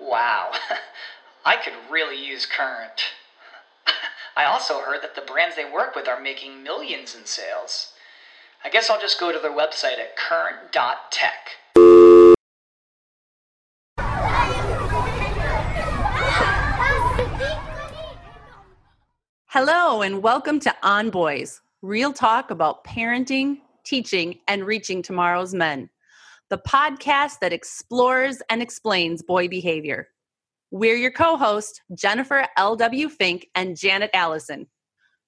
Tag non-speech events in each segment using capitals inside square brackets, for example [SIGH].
Wow, [LAUGHS] I could really use Current. [LAUGHS] I also heard that the brands they work with are making millions in sales. I guess I'll just go to their website at current.tech. Hello, and welcome to On Boys, real talk about parenting, teaching, and reaching tomorrow's men the podcast that explores and explains boy behavior. We're your co hosts, Jennifer L.W. Fink and Janet Allison.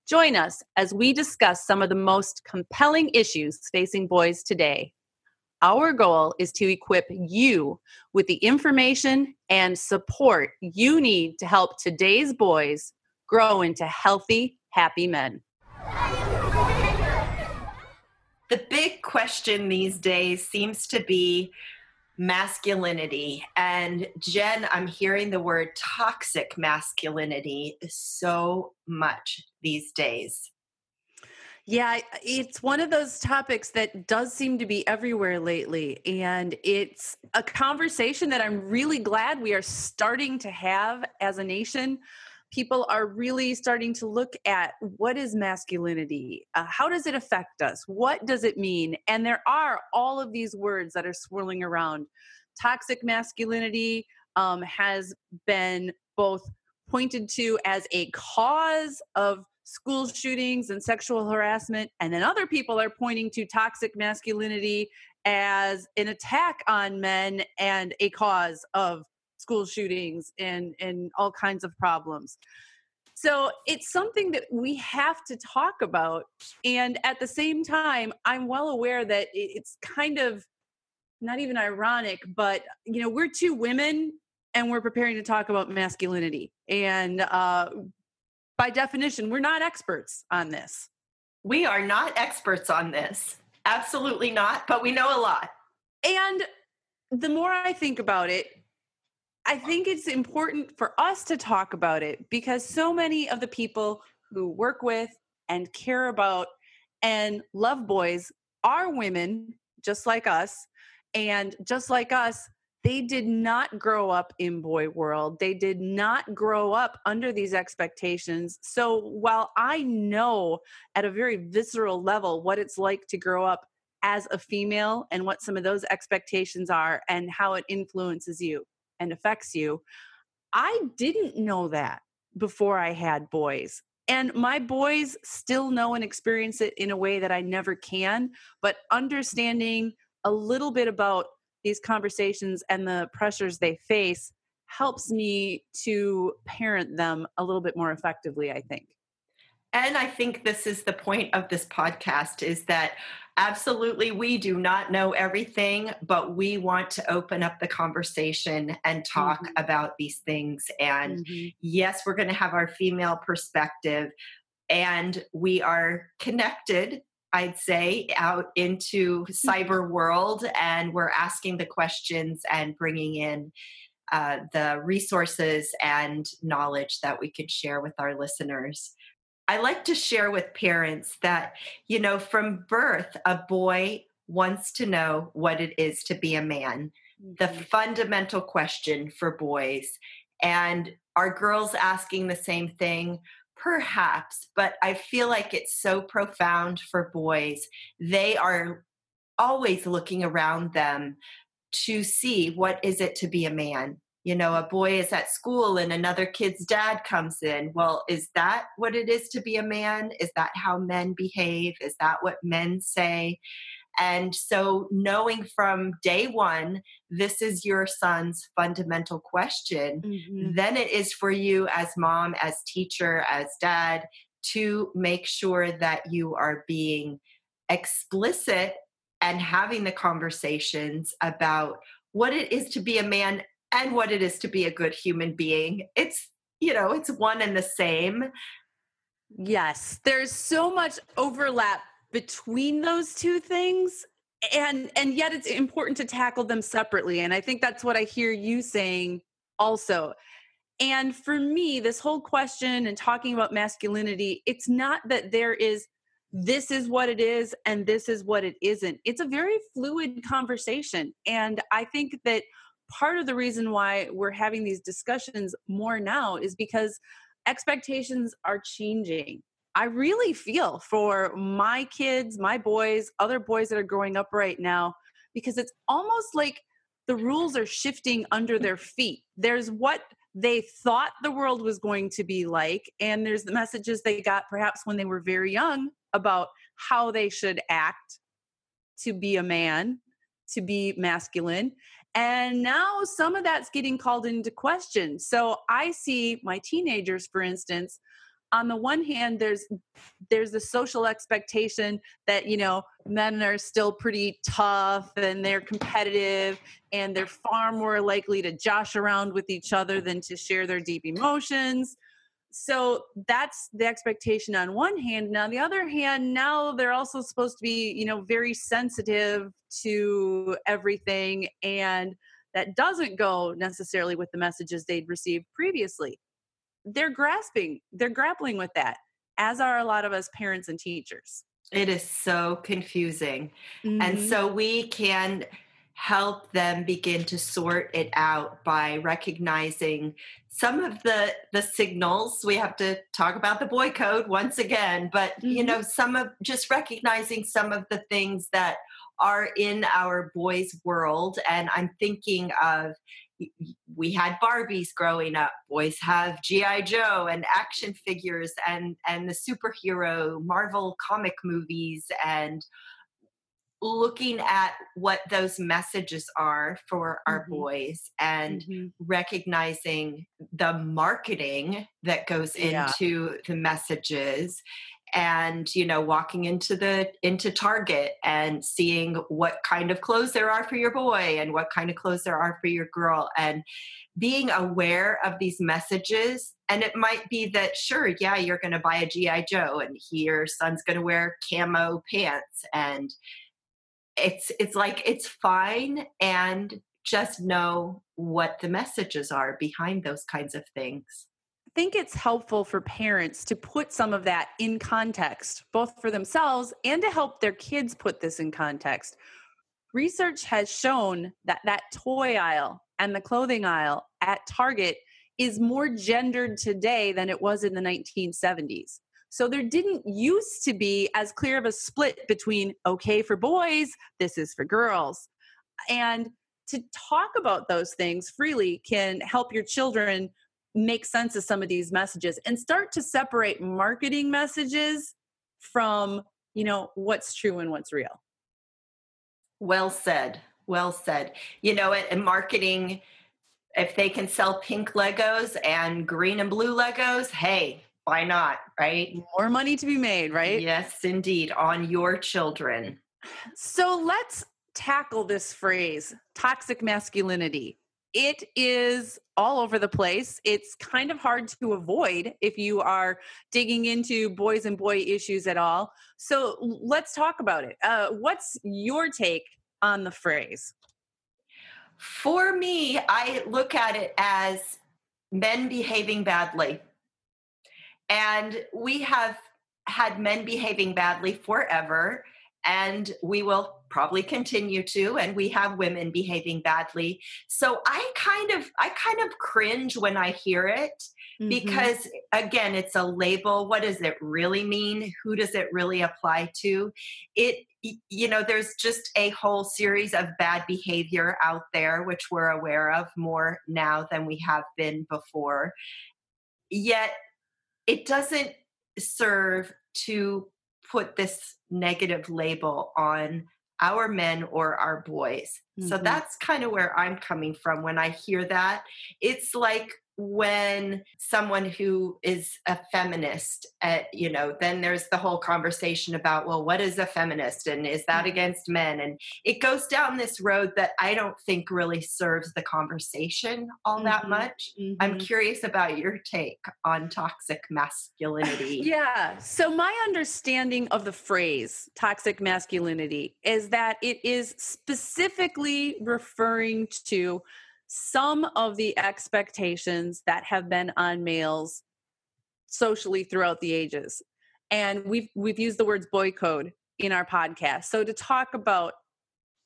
Join us as we discuss some of the most compelling issues facing boys today. Our goal is to equip you with the information and support you need to help today's boys grow into healthy, happy men. The big question these days seems to be masculinity. And Jen, I'm hearing the word toxic masculinity so much these days. Yeah, it's one of those topics that does seem to be everywhere lately. And it's a conversation that I'm really glad we are starting to have as a nation people are really starting to look at what is masculinity? Uh, how does it affect us? What does it mean? And there are all of these words that are swirling around. Toxic masculinity um, has been both pointed to as a cause of school shootings and sexual harassment and then other people are pointing to toxic masculinity as an attack on men and a cause of school shootings and and all kinds of problems. So it's something that we have to talk about and at the same time i'm well aware that it's kind of not even ironic but you know we're two women and we're preparing to talk about masculinity and uh, by definition we're not experts on this. We are not experts on this. Absolutely not but we know a lot. And the more i think about it I think it's important for us to talk about it because so many of the people who work with and care about and love boys are women just like us. And just like us, they did not grow up in boy world. They did not grow up under these expectations. So while I know at a very visceral level what it's like to grow up as a female and what some of those expectations are and how it influences you, and affects you. I didn't know that before I had boys. And my boys still know and experience it in a way that I never can. But understanding a little bit about these conversations and the pressures they face helps me to parent them a little bit more effectively, I think. And I think this is the point of this podcast is that absolutely we do not know everything, but we want to open up the conversation and talk mm-hmm. about these things. And mm-hmm. yes, we're going to have our female perspective and we are connected I'd say, out into mm-hmm. cyber world, and we're asking the questions and bringing in uh, the resources and knowledge that we could share with our listeners. I like to share with parents that, you know, from birth, a boy wants to know what it is to be a man, mm-hmm. the fundamental question for boys. And are girls asking the same thing? Perhaps, but I feel like it's so profound for boys. They are always looking around them to see what is it to be a man you know a boy is at school and another kid's dad comes in. Well is that what it is to be a man? Is that how men behave? Is that what men say? And so knowing from day one this is your son's fundamental question mm-hmm. then it is for you as mom as teacher as dad to make sure that you are being explicit and having the conversations about what it is to be a man and what it is to be a good human being. It's, you know, it's one and the same. Yes, there's so much overlap between those two things and and yet it's important to tackle them separately and I think that's what I hear you saying also. And for me, this whole question and talking about masculinity, it's not that there is this is what it is and this is what it isn't. It's a very fluid conversation. And I think that part of the reason why we're having these discussions more now is because expectations are changing. I really feel for my kids, my boys, other boys that are growing up right now, because it's almost like the rules are shifting under their [LAUGHS] feet. There's what they thought the world was going to be like, and there's the messages they got perhaps when they were very young about how they should act to be a man, to be masculine. And now some of that's getting called into question. So I see my teenagers, for instance, on the one hand there's there's the social expectation that you know men are still pretty tough and they're competitive and they're far more likely to josh around with each other than to share their deep emotions so that's the expectation on one hand and on the other hand now they're also supposed to be you know very sensitive to everything and that doesn't go necessarily with the messages they'd received previously. They're grasping they're grappling with that as are a lot of us parents and teachers. It is so confusing. Mm-hmm. and so we can help them begin to sort it out by recognizing some of the the signals. We have to talk about the boy code once again but mm-hmm. you know some of just recognizing some of the things that are in our boys world. And i'm thinking of we had barbies growing up. Boys have gi joe and action figures and and the superhero marvel comic movies and looking at what those messages are for our mm-hmm. boys and mm-hmm. recognizing the marketing that goes yeah. into the messages and you know walking into the into target and seeing what kind of clothes there are for your boy and what kind of clothes there are for your girl and being aware of these messages and it might be that sure yeah you're going to buy a gi joe and he, your son's going to wear camo pants and it's it's like it's fine and just know what the messages are behind those kinds of things I think it's helpful for parents to put some of that in context, both for themselves and to help their kids put this in context. Research has shown that that toy aisle and the clothing aisle at Target is more gendered today than it was in the 1970s. So there didn't used to be as clear of a split between okay for boys, this is for girls. And to talk about those things freely can help your children make sense of some of these messages and start to separate marketing messages from you know what's true and what's real. Well said. Well said. You know and marketing if they can sell pink legos and green and blue legos hey why not right more money to be made right yes indeed on your children so let's tackle this phrase toxic masculinity it is all over the place. It's kind of hard to avoid if you are digging into boys and boy issues at all. So let's talk about it. Uh, what's your take on the phrase? For me, I look at it as men behaving badly. And we have had men behaving badly forever and we will probably continue to and we have women behaving badly. So i kind of i kind of cringe when i hear it mm-hmm. because again it's a label. What does it really mean? Who does it really apply to? It you know there's just a whole series of bad behavior out there which we're aware of more now than we have been before. Yet it doesn't serve to put this negative label on our men or our boys. Mm-hmm. So that's kind of where I'm coming from when I hear that. It's like when someone who is a feminist uh, you know then there's the whole conversation about well what is a feminist and is that against men? And it goes down this road that i don't think really serves the conversation all mm-hmm. that much mm-hmm. i'm curious about your take on toxic masculinity. [LAUGHS] Yeah. So my understanding of the phrase toxic masculinity is that it is specifically referring to some of the expectations that have been on males socially throughout the ages. And we've we've used the words boy code in our podcast. So to talk about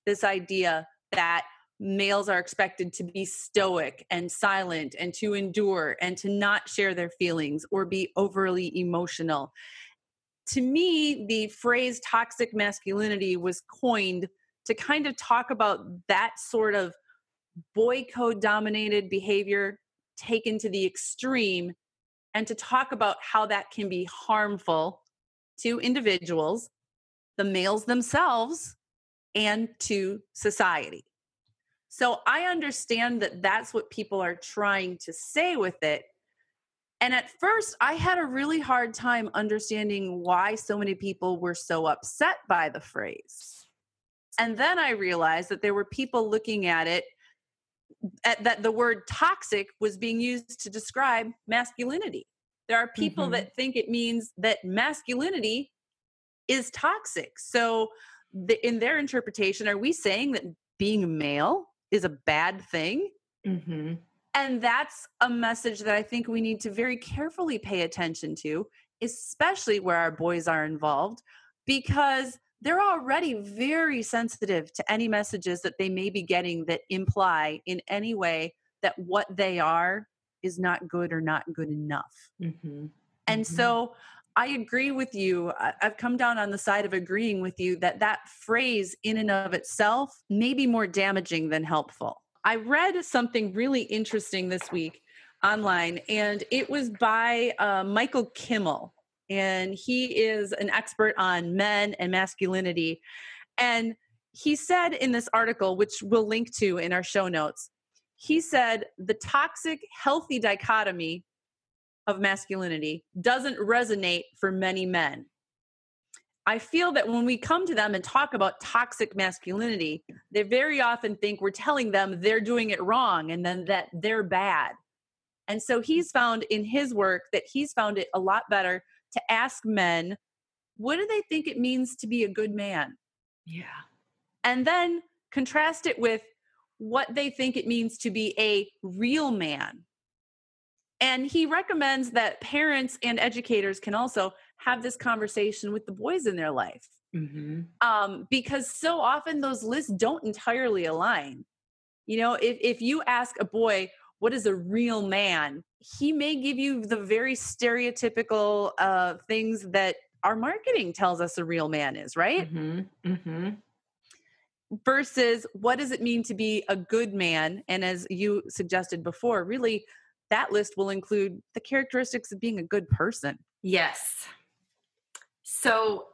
this idea that males are expected to be stoic and silent and to endure and to not share their feelings or be overly emotional. To me, the phrase toxic masculinity was coined to kind of talk about that sort of boy code dominated behavior taken to the extreme and to talk about how that can be harmful to individuals, the males themselves, and to society. So I understand that that's what people are trying to say with it. And at first, I had a really hard time understanding why so many people were so upset by the phrase. And then I realized that there were people looking at it that the word toxic was being used to describe masculinity. There are people mm-hmm. that think it means that masculinity is toxic. So, the, in their interpretation, are we saying that being male is a bad thing? Mm-hmm. And that's a message that I think we need to very carefully pay attention to, especially where our boys are involved, because they're already very sensitive to any messages that they may be getting that imply in any way that what they are is not good or not good enough. Mm-hmm. And mm-hmm. so I agree with you. I've come down on the side of agreeing with you that that phrase, in and of itself, may be more damaging than helpful. I read something really interesting this week online, and it was by uh, Michael Kimmel and he is an expert on men and masculinity. And he said in this article, which we'll link to in our show notes, he said the toxic healthy dichotomy of masculinity doesn't resonate for many men. I feel that when we come to them and talk about toxic masculinity, they very often think we're telling them they're doing it wrong and then that they're bad. And so he's found in his work that he's found it a lot better to ask men, what do they think it means to be a good man? Yeah. And then contrast it with what they think it means to be a real man. And he recommends that parents and educators can also have this conversation with the boys in their life. Mm-hmm. Um, because so often those lists don't entirely align. You know, if, if you ask a boy, what is a real man? He may give you the very stereotypical uh, things that our marketing tells us a real man is right? Mm-hmm. Mm-hmm. versus what does it mean to be a good man? And as you suggested before really that list will include the characteristics of being a good person. Yes. So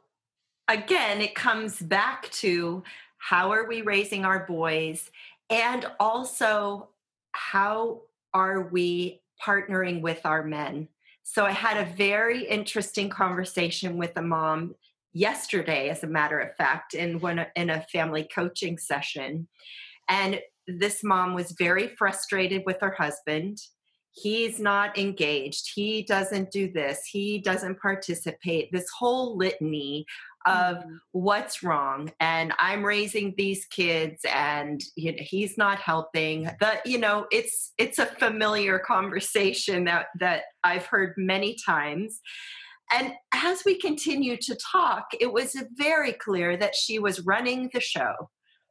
again it comes back to how are we raising our boys? And also how are we partnering with our men? So I had a very interesting conversation with a mom yesterday, as a matter of fact, in one in a family coaching session. And this mom was very frustrated with her husband. He's not engaged. He doesn't do this. He doesn't participate. This whole litany of mm-hmm. what's wrong and i'm raising these kids and you know, he's not helping the you know it's it's a familiar conversation that that i've heard many times and as we continued to talk it was very clear that she was running the show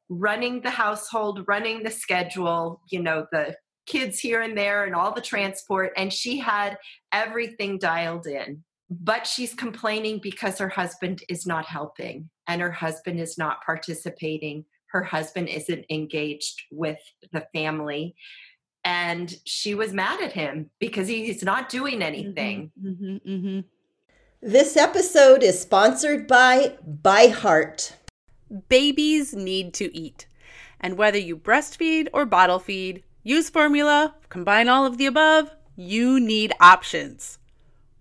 running the household running the schedule you know the kids here and there and all the transport and she had everything dialed in but she's complaining because her husband is not helping and her husband is not participating. Her husband isn't engaged with the family. And she was mad at him because he's not doing anything. Mm-hmm, mm-hmm, mm-hmm. This episode is sponsored by ByHeart. Babies need to eat. And whether you breastfeed or bottle feed, use formula, combine all of the above, you need options.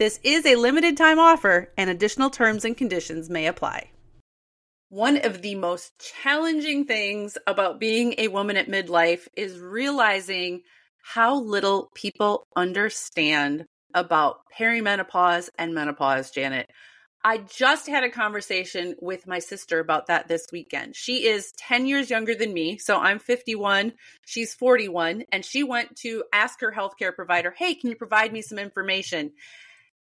This is a limited time offer, and additional terms and conditions may apply. One of the most challenging things about being a woman at midlife is realizing how little people understand about perimenopause and menopause, Janet. I just had a conversation with my sister about that this weekend. She is 10 years younger than me. So I'm 51, she's 41, and she went to ask her healthcare provider, Hey, can you provide me some information?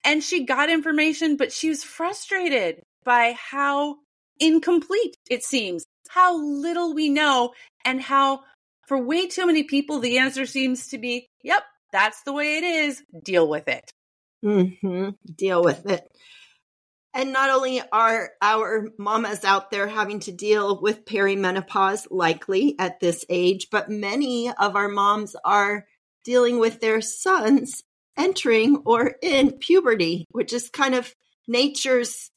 And she got information, but she was frustrated by how incomplete, it seems, how little we know, and how for way too many people, the answer seems to be, yep, that's the way it is. Deal with it. Mm-hmm. Deal with it. And not only are our mamas out there having to deal with perimenopause, likely at this age, but many of our moms are dealing with their sons entering or in puberty, which is kind of nature's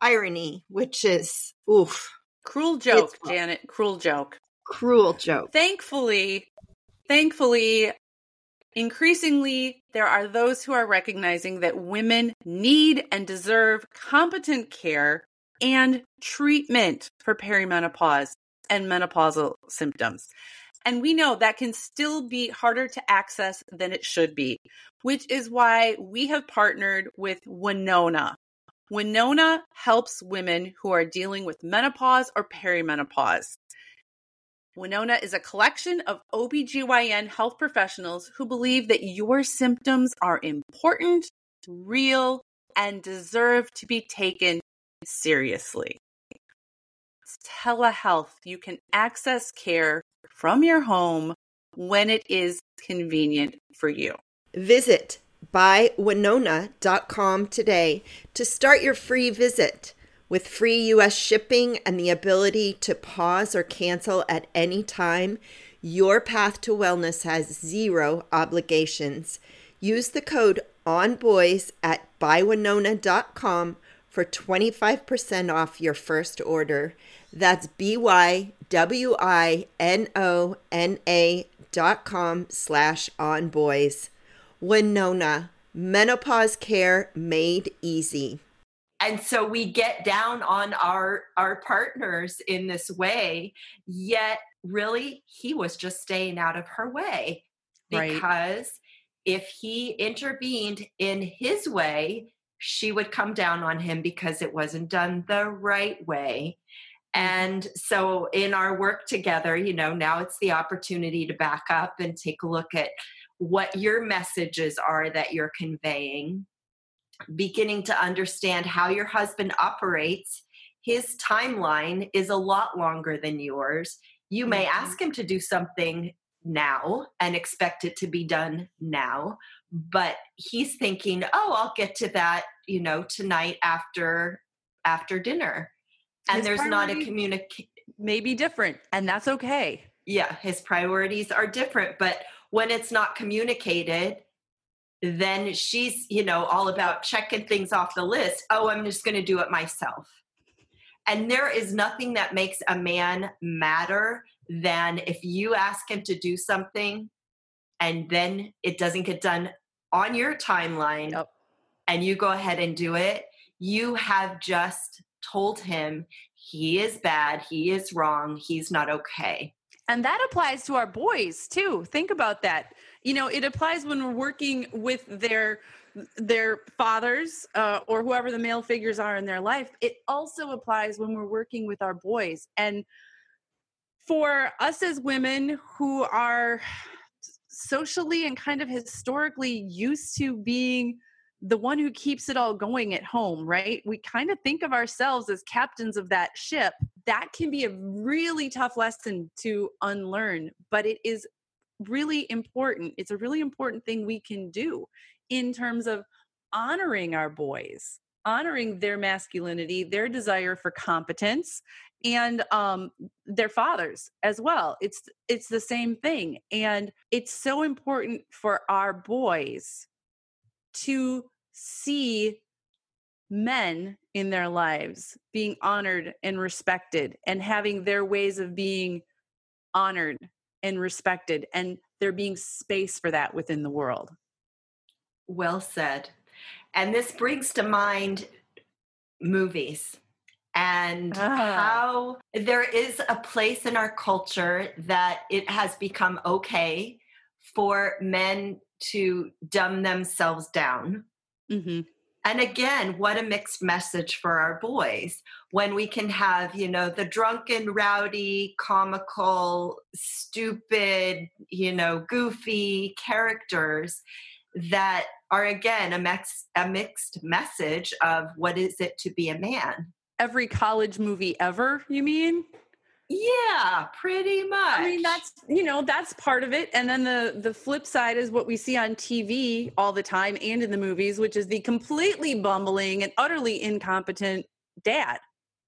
irony, which is oof. Cruel joke, it's, Janet. Cruel joke. Cruel joke. Thankfully, thankfully, increasingly there are those who are recognizing that women need and deserve competent care and treatment for perimenopause and menopausal symptoms. And we know that can still be harder to access than it should be, which is why we have partnered with Winona. Winona helps women who are dealing with menopause or perimenopause. Winona is a collection of OBGYN health professionals who believe that your symptoms are important, real, and deserve to be taken seriously. It's telehealth. You can access care from your home when it is convenient for you. Visit bywinona.com today to start your free visit. With free US shipping and the ability to pause or cancel at any time, your path to wellness has zero obligations. Use the code ONBOYS at bywinona.com for 25% off your first order. That's B-Y-W-I-N-O-N-A dot com slash on boys. Winona, menopause care made easy. And so we get down on our our partners in this way, yet really he was just staying out of her way because right. if he intervened in his way, she would come down on him because it wasn't done the right way. Mm-hmm. And so, in our work together, you know, now it's the opportunity to back up and take a look at what your messages are that you're conveying, beginning to understand how your husband operates. His timeline is a lot longer than yours. You may mm-hmm. ask him to do something now and expect it to be done now, but he's thinking, "Oh, I'll get to that, you know, tonight after after dinner." And his there's not a communication maybe different, and that's okay. Yeah, his priorities are different, but when it's not communicated, then she's, you know, all about checking things off the list. Oh, I'm just going to do it myself. And there is nothing that makes a man matter than if you ask him to do something and then it doesn't get done on your timeline and you go ahead and do it, you have just told him he is bad, he is wrong, he's not okay. And that applies to our boys too. Think about that. you know it applies when we're working with their their fathers uh, or whoever the male figures are in their life it also applies when we're working with our boys and for us as women who are socially and kind of historically used to being the one who keeps it all going at home, right? We kind of think of ourselves as captains of that ship. That can be a really tough lesson to unlearn, but it is really important. It's a really important thing we can do in terms of honoring our boys, honoring their masculinity, their desire for competence, and um, their fathers as well. It's it's the same thing, and it's so important for our boys to see men in their lives being honored and respected and having their ways of being honored and respected and there being space for that within the world. Well said. And this brings to mind movies and ah. how there is a place in our culture that it has become okay for men to dumb themselves down. Mm-hmm. And again, what a mixed message for our boys when we can have, you know, the drunken, rowdy, comical, stupid, you know, goofy characters that are again a, mix, a mixed message of what is it to be a man. Every college movie ever, you mean? Yeah, pretty much. I mean, that's you know that's part of it, and then the the flip side is what we see on TV all the time and in the movies, which is the completely bumbling and utterly incompetent dad.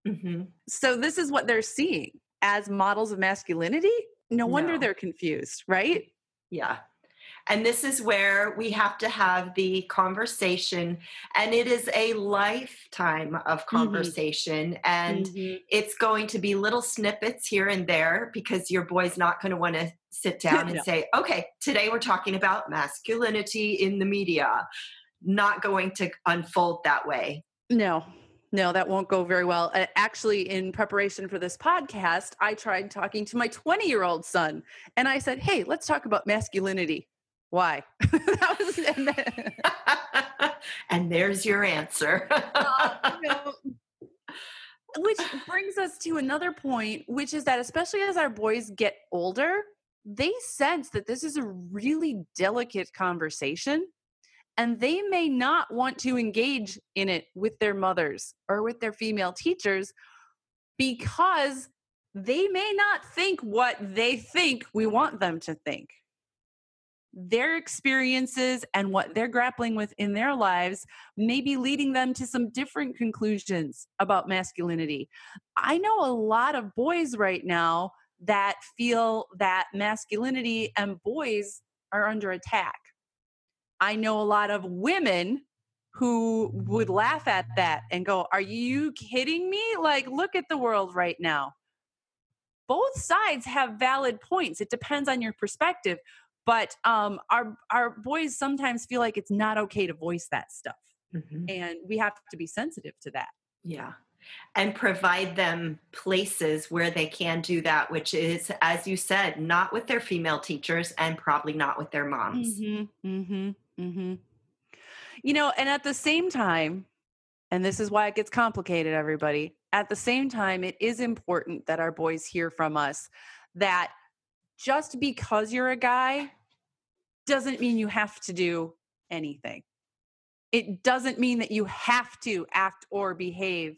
Mm-hmm. So this is what they're seeing as models of masculinity. No wonder no. they're confused, right? Yeah. And this is where we have to have the conversation. And it is a lifetime of mm-hmm. conversation. Mm-hmm. And mm-hmm. it's going to be little snippets here and there because your boy's not going to want to sit down and [LAUGHS] say, okay, today we're talking about masculinity in the media. Not going to unfold that way. No, no, that won't go very well. Uh, actually, in preparation for this podcast, I tried talking to my 20 year old son and I said, Hey, let's talk about masculinity. Why? [LAUGHS] that was, and, then, and, there's your answer. uh, you know, which brings us to another point, which is that especially as our boys get older, they sense that this is a really delicate conversation and they may not want to engage in it with their mothers or with their female teachers because they may not think what they think we want them to think their experiences and what they're grappling with in their lives may be leading them to some different conclusions about masculinity. I know a lot of boys right now that feel that masculinity and boys are under attack. I know a lot of women who would laugh at that and go, Are you kidding me? Like, look at the world right now. Both sides have valid points. It depends on your perspective but um, our our boys sometimes feel like it's not okay to voice that stuff mm-hmm. and we have to be sensitive to that yeah and provide them places where they can do that which is as you said not with their female teachers and probably not with their moms mm-hmm, mm-hmm, mm-hmm. you know and at the same time and this is why it gets complicated everybody at the same time it is important that our boys hear from us that just because you're a guy doesn't mean you have to do anything. It doesn't mean that you have to act or behave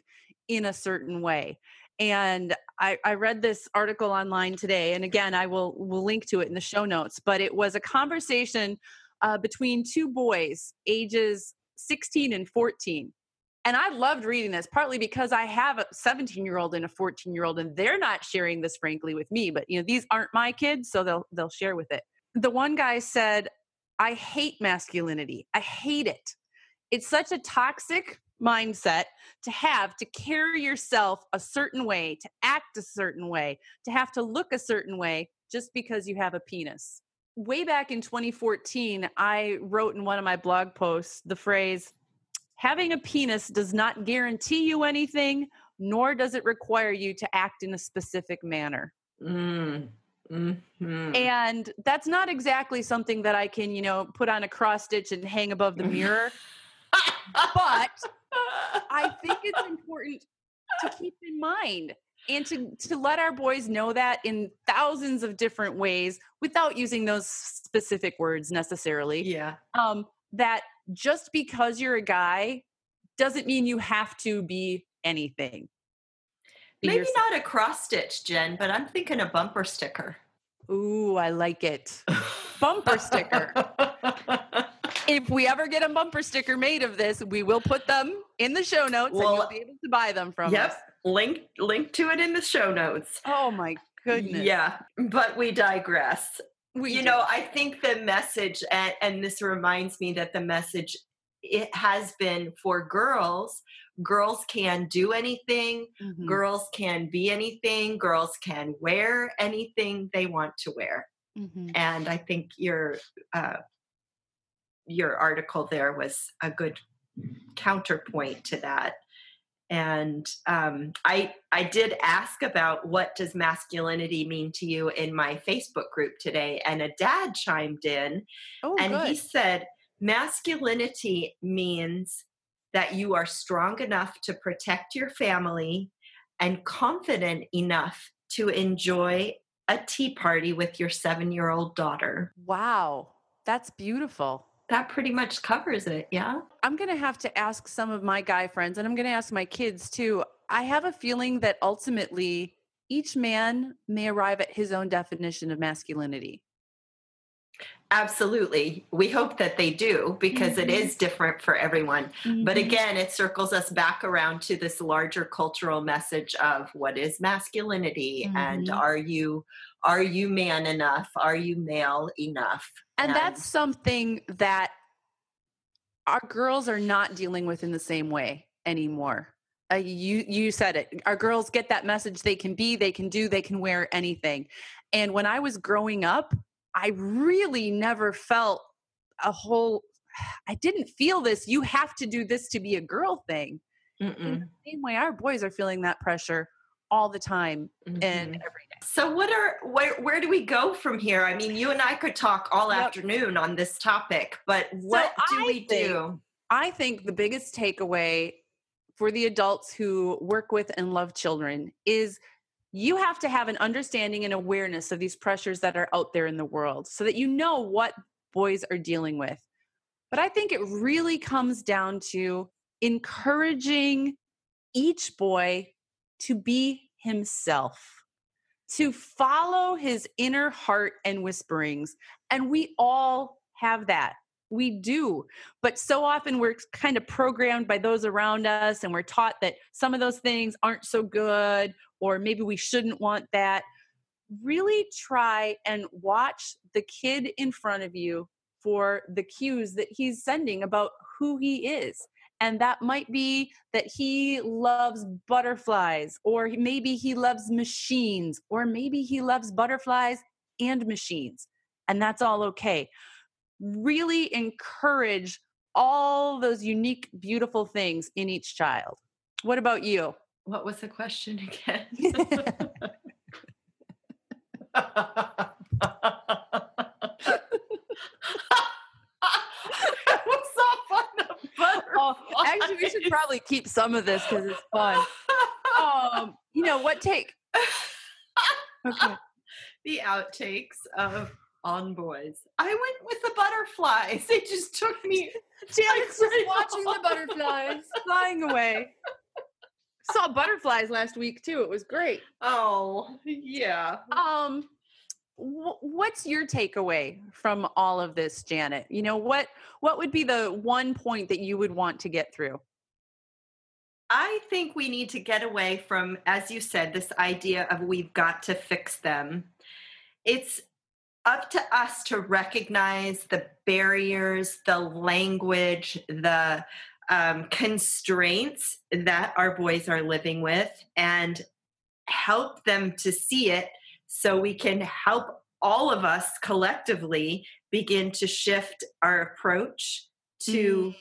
in a certain way. And I, I, read this article online today, and again, I will will link to it in the show notes. But it was a conversation uh, between two boys, ages 16 and 14. And I loved reading this, partly because I have a 17 year old and a 14 year old, and they're not sharing this frankly with me. But you know, these aren't my kids, so they'll they'll share with it the one guy said, I hate masculinity. I hate it. It's such a toxic mindset to have to carry yourself a certain way, to act a certain way, to have to look a certain way just because you have a penis. Way back in 2014, I wrote in one of my blog posts the phrase, having a penis does not guarantee you anything, nor does it require you to act in a specific manner. Mm, Mhm. And that's not exactly something that I can, you know, put on a cross stitch and hang above the mirror. but I think it's important to keep in mind and to to let our boys know that in thousands of different ways without using those specific words necessarily. yeah. Um, that just because you're a guy doesn't mean you have to be anything. Be Maybe yourself. not a cross stitch, Jen, but I'm thinking a bumper sticker. Ooh, I like it. [LAUGHS] Bumper sticker. [LAUGHS] If we ever get a bumper sticker made of this, we will put them in the show notes and Well, you'll be able to buy them from yep. us. Link link to it in the show notes. Oh my goodness. Yeah, but we digress. We you do. know, I think the message, and, and this reminds me that the message it has been for girls. Girls can do anything. Mhm. Girls can be anything. Girls can wear anything they want to wear. Mhm. And I think your uh, your article there was a good counterpoint to that. And um, I I did ask about what does masculinity mean to you in my Facebook group today, and a dad chimed in Oh, and good. he said masculinity means that you are strong enough to protect your family and confident enough to enjoy a tea party with your seven year old daughter. wow. That's beautiful. That pretty much covers it, yeah? I'm going to have to ask some of my guy friends, and I'm going to ask my kids too. I have a feeling that ultimately each man may arrive at his own definition of masculinity. Absolutely. We hope that they do because it Mhm. is different for everyone. But Mhm. again, it circles us back around to this larger cultural message of what is masculinity and Mhm. are you are you man enough? Are you male enough? and that's something that our girls are not dealing with in the same way anymore. Uh, you you said it. Our girls get that message. They can be. They can do. They can wear anything. And when I was growing up, I really never felt a whole. [SIGHS] I didn't feel this. You have to do this to be a girl thing. In Mm-mm. the same way, our boys are feeling that pressure all the time and Mhm. every day. So what are where where do we go from here? I mean, you and I could talk all Yep. afternoon on this topic, but what do I we think- do? I think the biggest takeaway for the adults who work with and love children is you have to have an understanding and awareness of these pressures that are out there in the world so that you know what boys are dealing with. But I think it really comes down to encouraging each boy to be himself, to follow his inner heart and whisperings. And we all have that. We do. But so often we're kind of programmed by those around us and we're taught that some of those things aren't so good or maybe we shouldn't want that. Really try and watch the kid in front of you for the cues that he's sending about who he is. And that might be that he loves butterflies, or maybe he loves machines, or maybe he loves butterflies and machines. And that's all okay. Really encourage all those unique, beautiful things in each child. What about you? What was the question again? [LAUGHS] That was on the Oh, actually, we should probably keep some of this because it's fun. Um, you know what? Take [LAUGHS] okay. the outtakes of On Boys. I went with the butterflies. They just took me. Janet's just watching the butterflies flying away. Saw butterflies last week too. It was great. Oh, yeah. Um, wh- what's your takeaway from all of this, Janet? You know what? What would be the one point that you would want to get through? I think we need to get away from, as you said, this idea of we've got to fix them. It's up to us to recognize the barriers, the language, the um, constraints that our boys are living with, and help them to see it so we can help all of us collectively begin to shift our approach to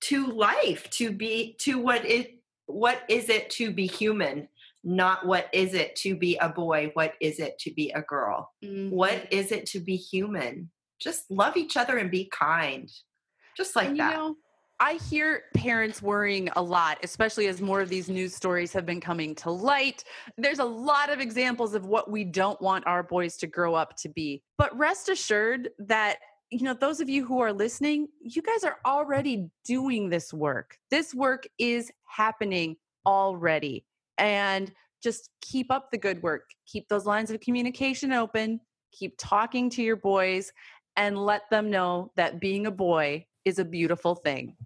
to life to be to what it what is it to be human not what is it to be a boy, what is it to be a girl? Mm-hmm. What is it to be human? Just love each other and be kind. Just like And, that. You know, I hear parents worrying a lot, especially as more of these news stories have been coming to light. There's a lot of examples of what we don't want our boys to grow up to be. But rest assured that, you know, those of you who are listening, you guys are already doing this work. This work is happening already. And just keep up the good work. Keep those lines of communication open. Keep talking to your boys and let them know that being a boy is a beautiful thing.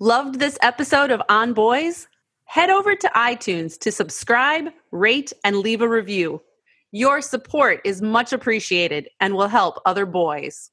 Loved this episode of On Boys? Head over to iTunes to subscribe, rate, and leave a review. Your support is much appreciated and will help other boys.